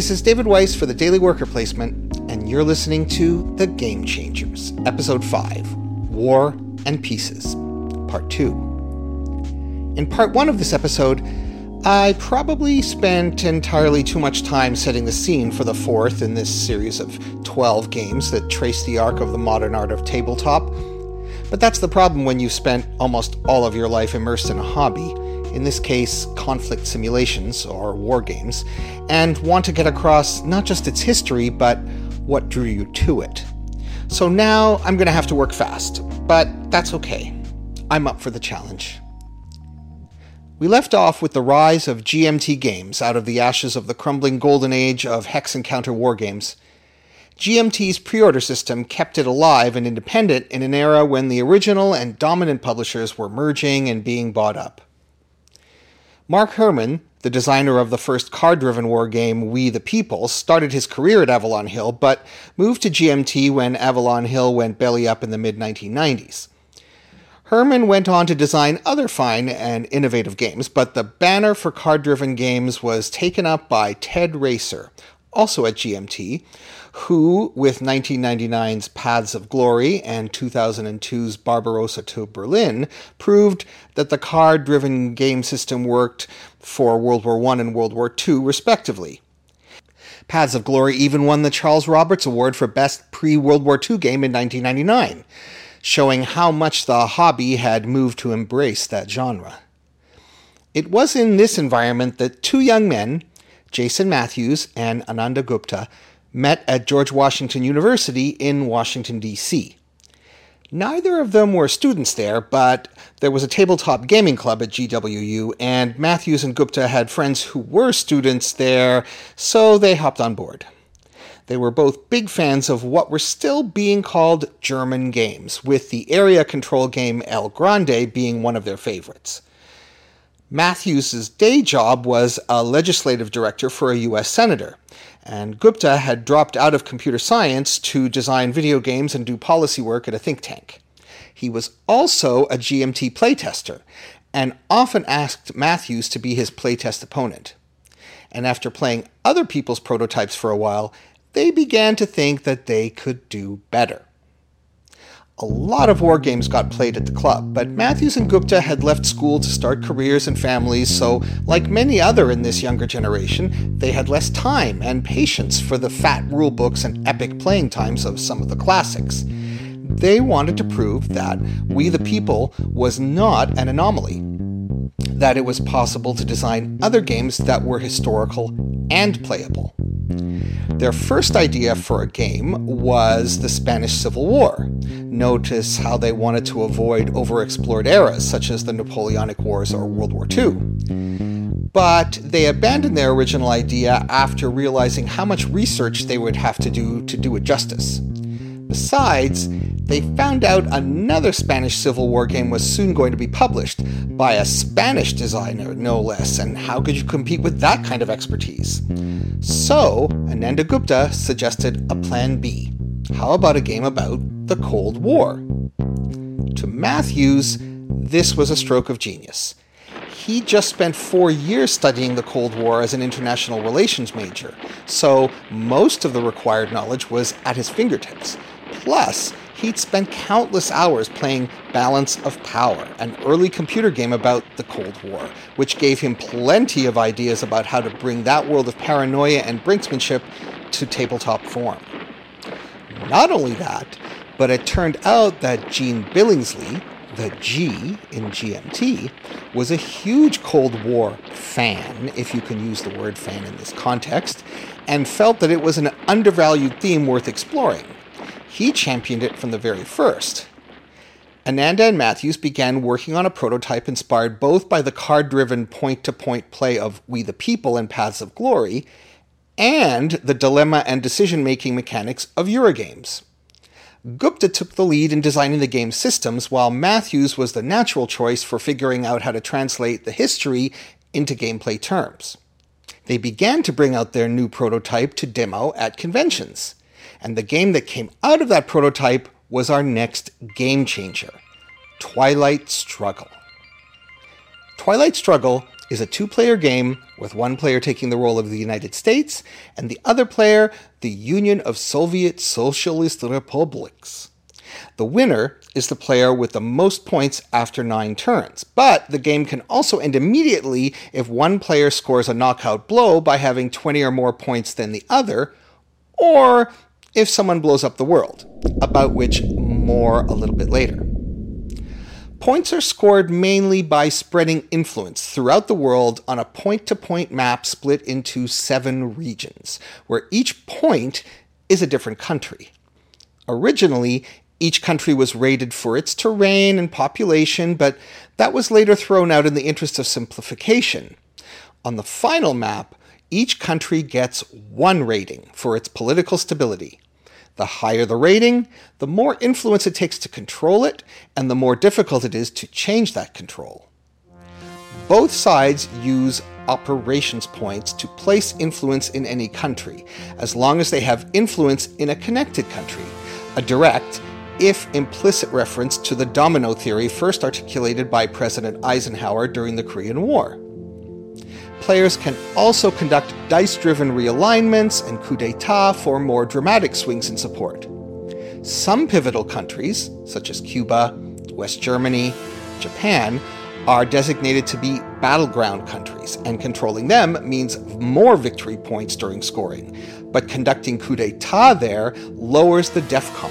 This is David Weiss for the Daily Worker Placement, and you're listening to The Game Changers, Episode 5 War and Pieces, Part 2. In Part 1 of this episode, I probably spent entirely too much time setting the scene for the fourth in this series of 12 games that trace the arc of the modern art of tabletop. But that's the problem when you've spent almost all of your life immersed in a hobby in this case, conflict simulations or war games, and want to get across not just its history, but what drew you to it. So now I'm going to have to work fast, but that's okay. I'm up for the challenge. We left off with the rise of GMT games out of the ashes of the crumbling golden age of hex and counter war games. GMT's pre order system kept it alive and independent in an era when the original and dominant publishers were merging and being bought up. Mark Herman, the designer of the first card driven war game We the People, started his career at Avalon Hill, but moved to GMT when Avalon Hill went belly up in the mid 1990s. Herman went on to design other fine and innovative games, but the banner for card driven games was taken up by Ted Raicer, also at GMT, who, with 1999's Paths of Glory and 2002's Barbarossa to Berlin, proved that the card driven game system worked for World War I and World War II, respectively. Paths of Glory even won the Charles Roberts Award for Best Pre World War II Game in 1999, showing how much the hobby had moved to embrace that genre. It was in this environment that two young men, Jason Matthews and Ananda Gupta, met at George Washington University in Washington, D.C. Neither of them were students there, but there was a tabletop gaming club at GWU, and Matthews and Gupta had friends who were students there, so they hopped on board. They were both big fans of what were still being called German games, with the area control game El Grande being one of their favorites. Matthews' day job was a legislative director for a U.S. senator and Gupta had dropped out of computer science to design video games and do policy work at a think tank. He was also a GMT playtester and often asked Matthews to be his playtest opponent. And after playing other people's prototypes for a while, they began to think that they could do better. A lot of war games got played at the club, but Matthews and Gupta had left school to start careers and families, so, like many other in this younger generation, they had less time and patience for the fat rulebooks and epic playing times of some of the classics. They wanted to prove that We the People was not an anomaly, that it was possible to design other games that were historical and playable. Their first idea for a game was the Spanish Civil War. Notice how they wanted to avoid overexplored eras such as the Napoleonic Wars or World War II. But they abandoned their original idea after realizing how much research they would have to do to do it justice. Besides, they found out another Spanish Civil War game was soon going to be published by a Spanish designer, no less, and how could you compete with that kind of expertise? So, Ananda Gupta suggested a plan B. How about a game about the Cold War? To Matthews, this was a stroke of genius. He just spent four years studying the Cold War as an international relations major, so most of the required knowledge was at his fingertips. Plus, he'd spent countless hours playing Balance of Power, an early computer game about the Cold War, which gave him plenty of ideas about how to bring that world of paranoia and brinksmanship to tabletop form. Not only that, but it turned out that Gene Billingsley, the G in GMT, was a huge Cold War fan, if you can use the word fan in this context, and felt that it was an undervalued theme worth exploring. He championed it from the very first. Ananda and Matthews began working on a prototype inspired both by the card driven point to point play of We the People and Paths of Glory and the dilemma and decision making mechanics of Eurogames. Gupta took the lead in designing the game's systems, while Matthews was the natural choice for figuring out how to translate the history into gameplay terms. They began to bring out their new prototype to demo at conventions. And the game that came out of that prototype was our next game changer Twilight Struggle. Twilight Struggle is a two player game with one player taking the role of the United States and the other player the Union of Soviet Socialist Republics. The winner is the player with the most points after nine turns, but the game can also end immediately if one player scores a knockout blow by having 20 or more points than the other, or if someone blows up the world, about which more a little bit later. Points are scored mainly by spreading influence throughout the world on a point to point map split into seven regions, where each point is a different country. Originally, each country was rated for its terrain and population, but that was later thrown out in the interest of simplification. On the final map, each country gets one rating for its political stability. The higher the rating, the more influence it takes to control it, and the more difficult it is to change that control. Both sides use operations points to place influence in any country, as long as they have influence in a connected country. A direct if implicit reference to the domino theory first articulated by President Eisenhower during the Korean War. Players can also conduct dice driven realignments and coups d'etat for more dramatic swings in support. Some pivotal countries, such as Cuba, West Germany, Japan, are designated to be battleground countries, and controlling them means more victory points during scoring. But conducting coup d'etat there lowers the DEFCON,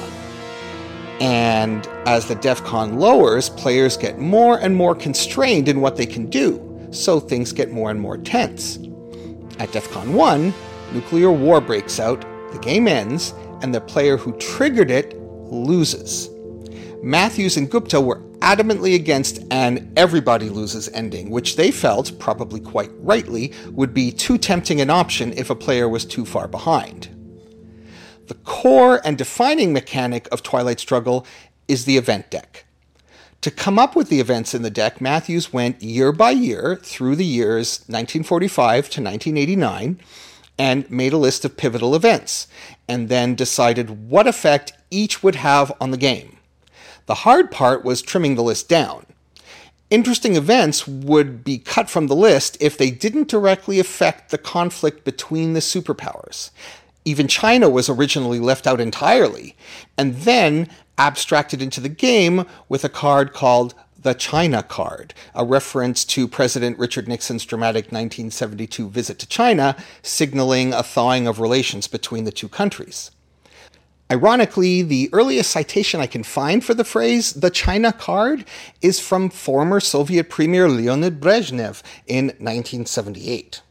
and as the DEFCON lowers, players get more and more constrained in what they can do, so things get more and more tense. At DEFCON 1, nuclear war breaks out, the game ends, and the player who triggered it loses. Matthews and Gupta were adamantly against an everybody loses ending, which they felt, probably quite rightly, would be too tempting an option if a player was too far behind. The core and defining mechanic of Twilight Struggle is the event deck. To come up with the events in the deck, Matthews went year by year through the years 1945 to 1989 and made a list of pivotal events, and then decided what effect each would have on the game. The hard part was trimming the list down. Interesting events would be cut from the list if they didn't directly affect the conflict between the superpowers. Even China was originally left out entirely, and then abstracted into the game with a card called the China card, a reference to President Richard Nixon's dramatic 1972 visit to China, signaling a thawing of relations between the two countries. Ironically, the earliest citation I can find for the phrase the China card is from former Soviet Premier Leonid Brezhnev in 1978.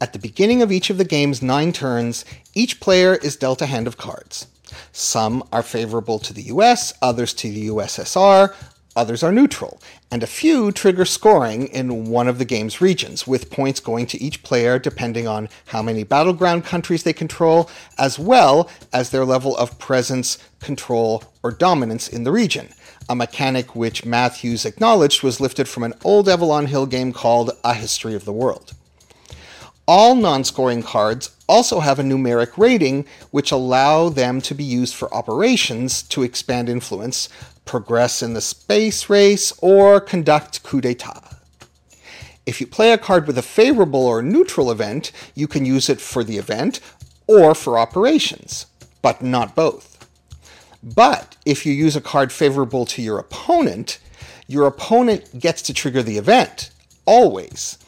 At the beginning of each of the game's nine turns, each player is dealt a hand of cards. Some are favorable to the US, others to the USSR, others are neutral, and a few trigger scoring in one of the game's regions, with points going to each player depending on how many battleground countries they control, as well as their level of presence, control, or dominance in the region. A mechanic which Matthews acknowledged was lifted from an old Avalon Hill game called A History of the World. All non-scoring cards also have a numeric rating which allow them to be used for operations to expand influence, progress in the space race, or conduct coup d'etat. If you play a card with a favorable or neutral event, you can use it for the event or for operations, but not both. But if you use a card favorable to your opponent, your opponent gets to trigger the event, always.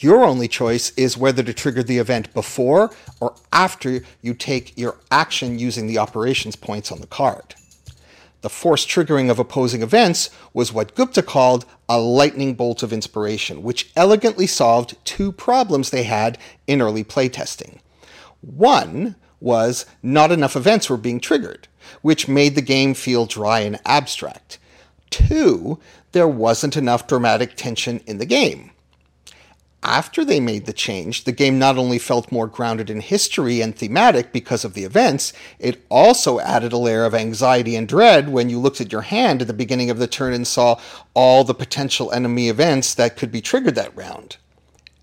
Your only choice is whether to trigger the event before or after you take your action using the operations points on the card. The forced triggering of opposing events was what Gupta called a lightning bolt of inspiration, which elegantly solved two problems they had in early playtesting. One was not enough events were being triggered, which made the game feel dry and abstract. Two, there wasn't enough dramatic tension in the game after they made the change, the game not only felt more grounded in history and thematic because of the events, it also added a layer of anxiety and dread when you looked at your hand at the beginning of the turn and saw all the potential enemy events that could be triggered that round.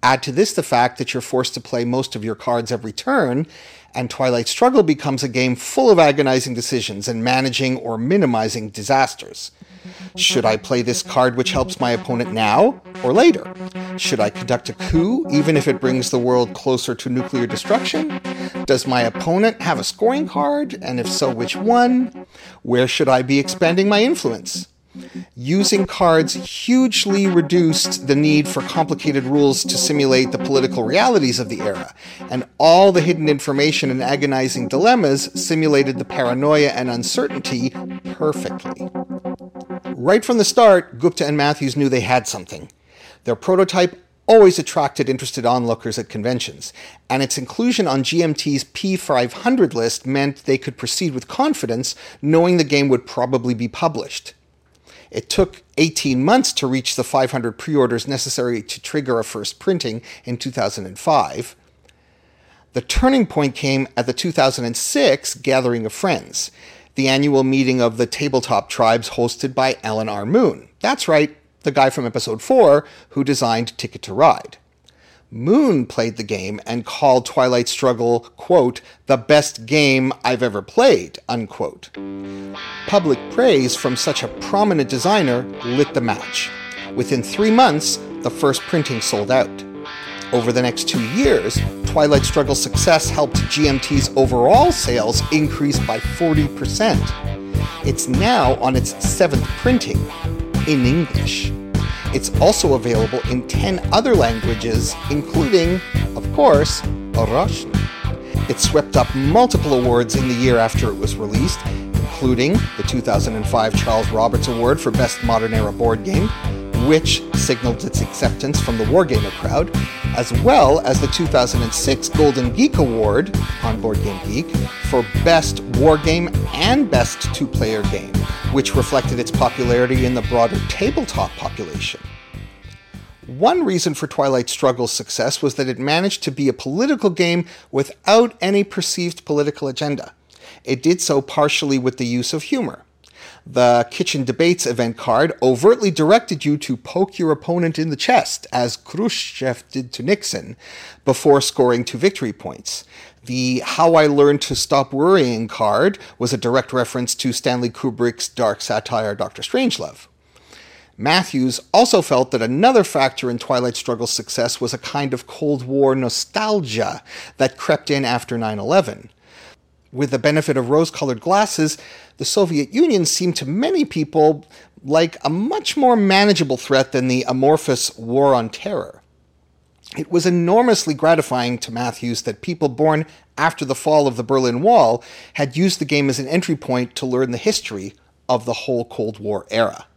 Add to this the fact that you're forced to play most of your cards every turn, and Twilight Struggle becomes a game full of agonizing decisions and managing or minimizing disasters. Should I play this card which helps my opponent now or later? Should I conduct a coup even if it brings the world closer to nuclear destruction? Does my opponent have a scoring card, and if so, which one? Where should I be expanding my influence? Using mm-hmm. cards hugely reduced the need for complicated rules to simulate the political realities of the era, and all the hidden information and agonizing dilemmas simulated the paranoia and uncertainty perfectly. Right from the start, Gupta and Matthews knew they had something. Their prototype always attracted interested onlookers at conventions, and its inclusion on GMT's P500 list meant they could proceed with confidence, knowing the game would probably be published. It took 18 months to reach the 500 pre orders necessary to trigger a first printing in 2005. The turning point came at the 2006 Gathering of Friends, the annual meeting of the tabletop tribes hosted by Alan R. Moon. That's right, the guy from episode 4 who designed Ticket to Ride. Moon played the game and called Twilight Struggle, quote, the best game I've ever played, unquote. Public praise from such a prominent designer lit the match. Within three months, the first printing sold out. Over the next two years, Twilight Struggle's success helped GMT's overall sales increase by 40%. It's now on its seventh printing in English. It's also available in 10 other languages, including, of course, Russian. It swept up multiple awards in the year after it was released, including the 2005 Charles Roberts Award for Best Modern Era Board Game, which signaled its acceptance from the Wargamer crowd, as well as the 2006 Golden Geek Award on Board Game Geek for Best Wargame and Best Two Player Game, which reflected its popularity in the broader tabletop population. One reason for Twilight Struggle's success was that it managed to be a political game without any perceived political agenda. It did so partially with the use of humor. The Kitchen Debates event card overtly directed you to poke your opponent in the chest, as Khrushchev did to Nixon, before scoring two victory points. The How I Learned to Stop Worrying card was a direct reference to Stanley Kubrick's dark satire Dr. Strangelove. Matthews also felt that another factor in Twilight Struggle's success was a kind of Cold War nostalgia that crept in after 9 11. With the benefit of rose colored glasses, the Soviet Union seemed to many people like a much more manageable threat than the amorphous War on Terror. It was enormously gratifying to Matthews that people born after the fall of the Berlin Wall had used the game as an entry point to learn the history of the whole Cold War era.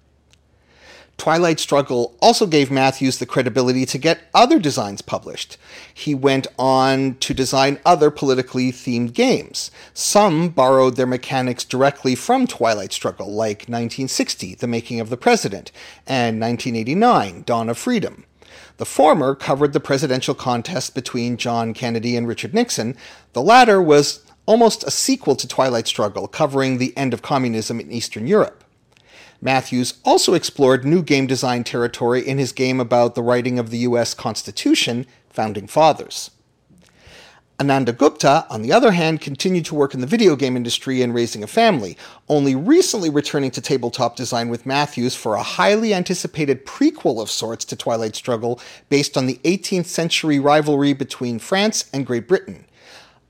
Twilight Struggle also gave Matthews the credibility to get other designs published. He went on to design other politically themed games. Some borrowed their mechanics directly from Twilight Struggle, like 1960, The Making of the President, and 1989, Dawn of Freedom. The former covered the presidential contest between John Kennedy and Richard Nixon. The latter was almost a sequel to Twilight Struggle, covering the end of communism in Eastern Europe. Matthews also explored new game design territory in his game about the writing of the US Constitution, Founding Fathers. Ananda Gupta, on the other hand, continued to work in the video game industry and raising a family, only recently returning to tabletop design with Matthews for a highly anticipated prequel of sorts to Twilight Struggle based on the 18th century rivalry between France and Great Britain.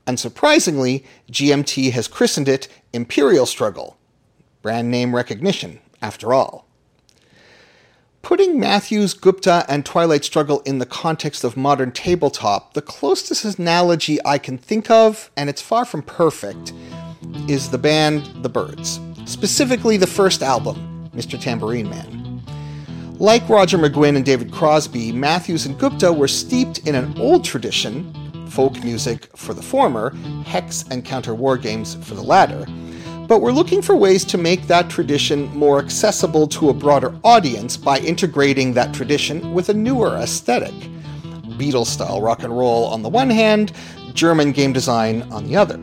Unsurprisingly, GMT has christened it Imperial Struggle. Brand name recognition, after all. Putting Matthews, Gupta, and Twilight Struggle in the context of modern tabletop, the closest analogy I can think of, and it's far from perfect, is the band The Byrds, specifically the first album, Mr. Tambourine Man. Like Roger McGuinn and David Crosby, Matthews and Gupta were steeped in an old tradition, folk music for the former, hex and counter war games for the latter, but we're looking for ways to make that tradition more accessible to a broader audience by integrating that tradition with a newer aesthetic. Beatles style rock and roll on the one hand, German game design on the other.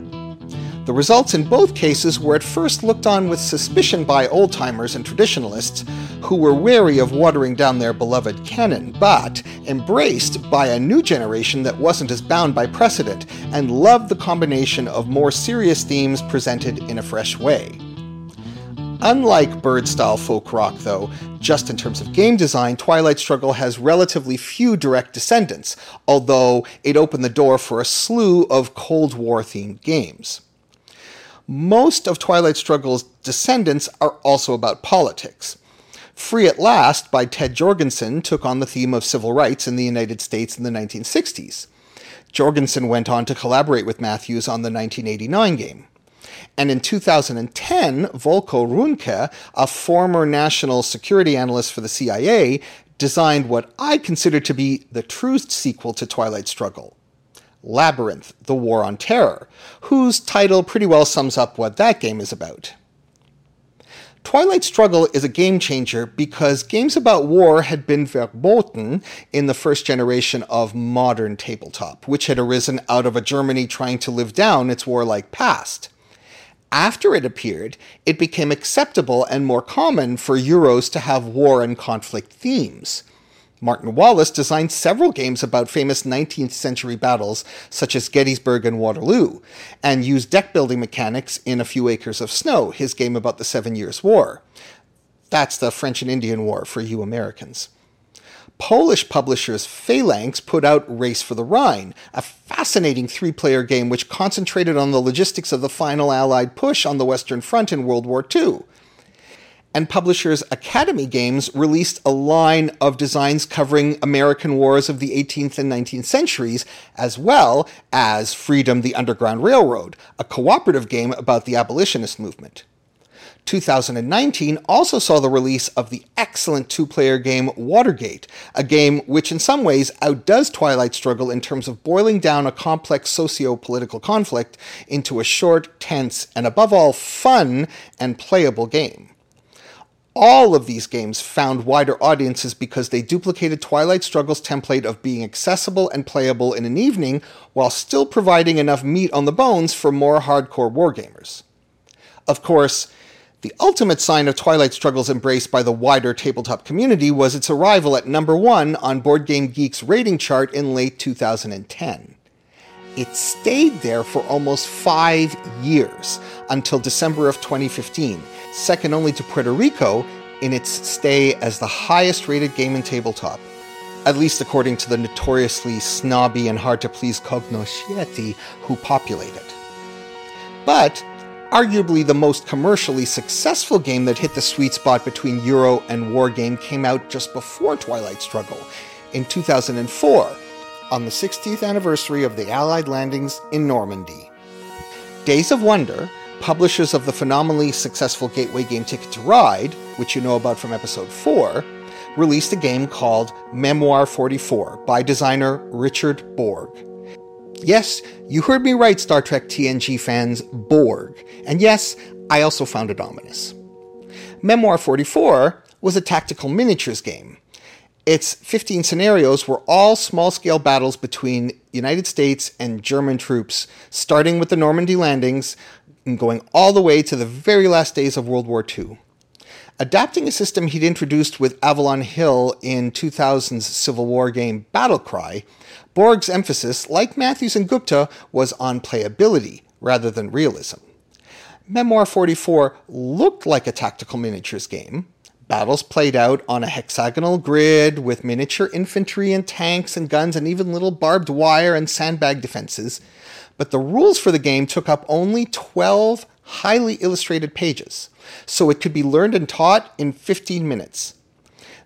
The results in both cases were at first looked on with suspicion by old timers and traditionalists who were wary of watering down their beloved canon, but embraced by a new generation that wasn't as bound by precedent and loved the combination of more serious themes presented in a fresh way. Unlike bird style folk rock, though, just in terms of game design, Twilight Struggle has relatively few direct descendants, although it opened the door for a slew of Cold War themed games. Most of Twilight Struggle's descendants are also about politics. Free at Last by Ted Jorgensen took on the theme of civil rights in the United States in the 1960s. Jorgensen went on to collaborate with Matthews on the 1989 game. And in 2010, Volko Ruhnke, a former national security analyst for the CIA, designed what I consider to be the true sequel to Twilight Struggle Labyrinth, The War on Terror, whose title pretty well sums up what that game is about. Twilight Struggle is a game changer because games about war had been verboten in the first generation of modern tabletop, which had arisen out of a Germany trying to live down its warlike past. After it appeared, it became acceptable and more common for Euros to have war and conflict themes. Martin Wallace designed several games about famous 19th century battles, such as Gettysburg and Waterloo, and used deck building mechanics in A Few Acres of Snow, his game about the Seven Years' War. That's the French and Indian War for you Americans. Polish publishers Phalanx put out Race for the Rhine, a fascinating three player game which concentrated on the logistics of the final Allied push on the Western Front in World War II and publishers Academy Games released a line of designs covering American wars of the 18th and 19th centuries, as well as Freedom the Underground Railroad, a cooperative game about the abolitionist movement. 2019 also saw the release of the excellent two player game Watergate, a game which in some ways outdoes Twilight Struggle in terms of boiling down a complex socio political conflict into a short, tense, and above all, fun and playable game. All of these games found wider audiences because they duplicated Twilight Struggle's template of being accessible and playable in an evening while still providing enough meat on the bones for more hardcore wargamers. Of course, the ultimate sign of Twilight Struggle's embrace by the wider tabletop community was its arrival at number one on Board Game Geek's rating chart in late 2010. It stayed there for almost five years until December of 2015 second only to Puerto Rico in its stay as the highest rated game in tabletop, at least according to the notoriously snobby and hard to please cognoscenti who populate it. But arguably the most commercially successful game that hit the sweet spot between Euro and War game came out just before Twilight Struggle in 2004 on the 60th anniversary of the Allied landings in Normandy. Days of Wonder publishers of the phenomenally successful gateway game Ticket to Ride, which you know about from episode 4, released a game called Memoir 44 by designer Richard Borg. Yes, you heard me right, Star Trek TNG fans, Borg. And yes, I also found it ominous. Memoir 44 was a tactical miniatures game. Its 15 scenarios were all small scale battles between United States and German troops, starting with the Normandy landings, and going all the way to the very last days of World War II. Adapting a system he'd introduced with Avalon Hill in 2000's Civil War game Battlecry, Borg's emphasis, like Matthews and Gupta, was on playability rather than realism. Memoir 44 looked like a tactical miniatures game. Battles played out on a hexagonal grid with miniature infantry and tanks and guns and even little barbed wire and sandbag defenses but the rules for the game took up only 12 highly illustrated pages, so it could be learned and taught in 15 minutes.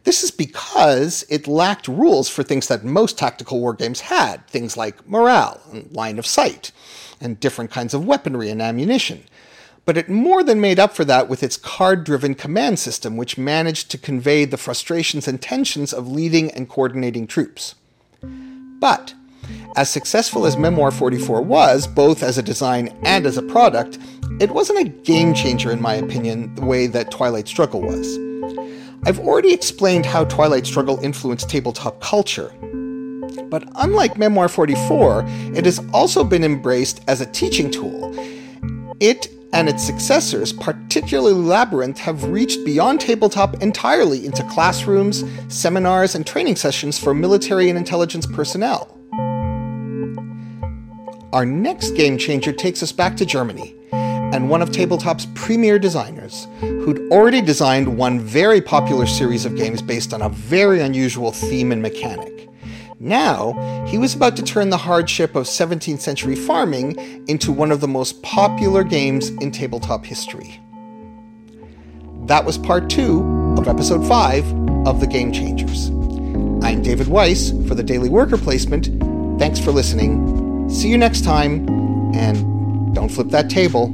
This is because it lacked rules for things that most tactical war games had, things like morale and line of sight, and different kinds of weaponry and ammunition. But it more than made up for that with its card driven command system, which managed to convey the frustrations and tensions of leading and coordinating troops. But as successful as Memoir 44 was, both as a design and as a product, it wasn't a game changer, in my opinion, the way that Twilight Struggle was. I've already explained how Twilight Struggle influenced tabletop culture. But unlike Memoir 44, it has also been embraced as a teaching tool. It and its successors, particularly Labyrinth, have reached beyond tabletop entirely into classrooms, seminars, and training sessions for military and intelligence personnel. Our next game changer takes us back to Germany and one of tabletop's premier designers, who'd already designed one very popular series of games based on a very unusual theme and mechanic. Now, he was about to turn the hardship of 17th century farming into one of the most popular games in tabletop history. That was part two of episode five of The Game Changers. I'm David Weiss for the Daily Worker Placement. Thanks for listening. See you next time, and don't flip that table.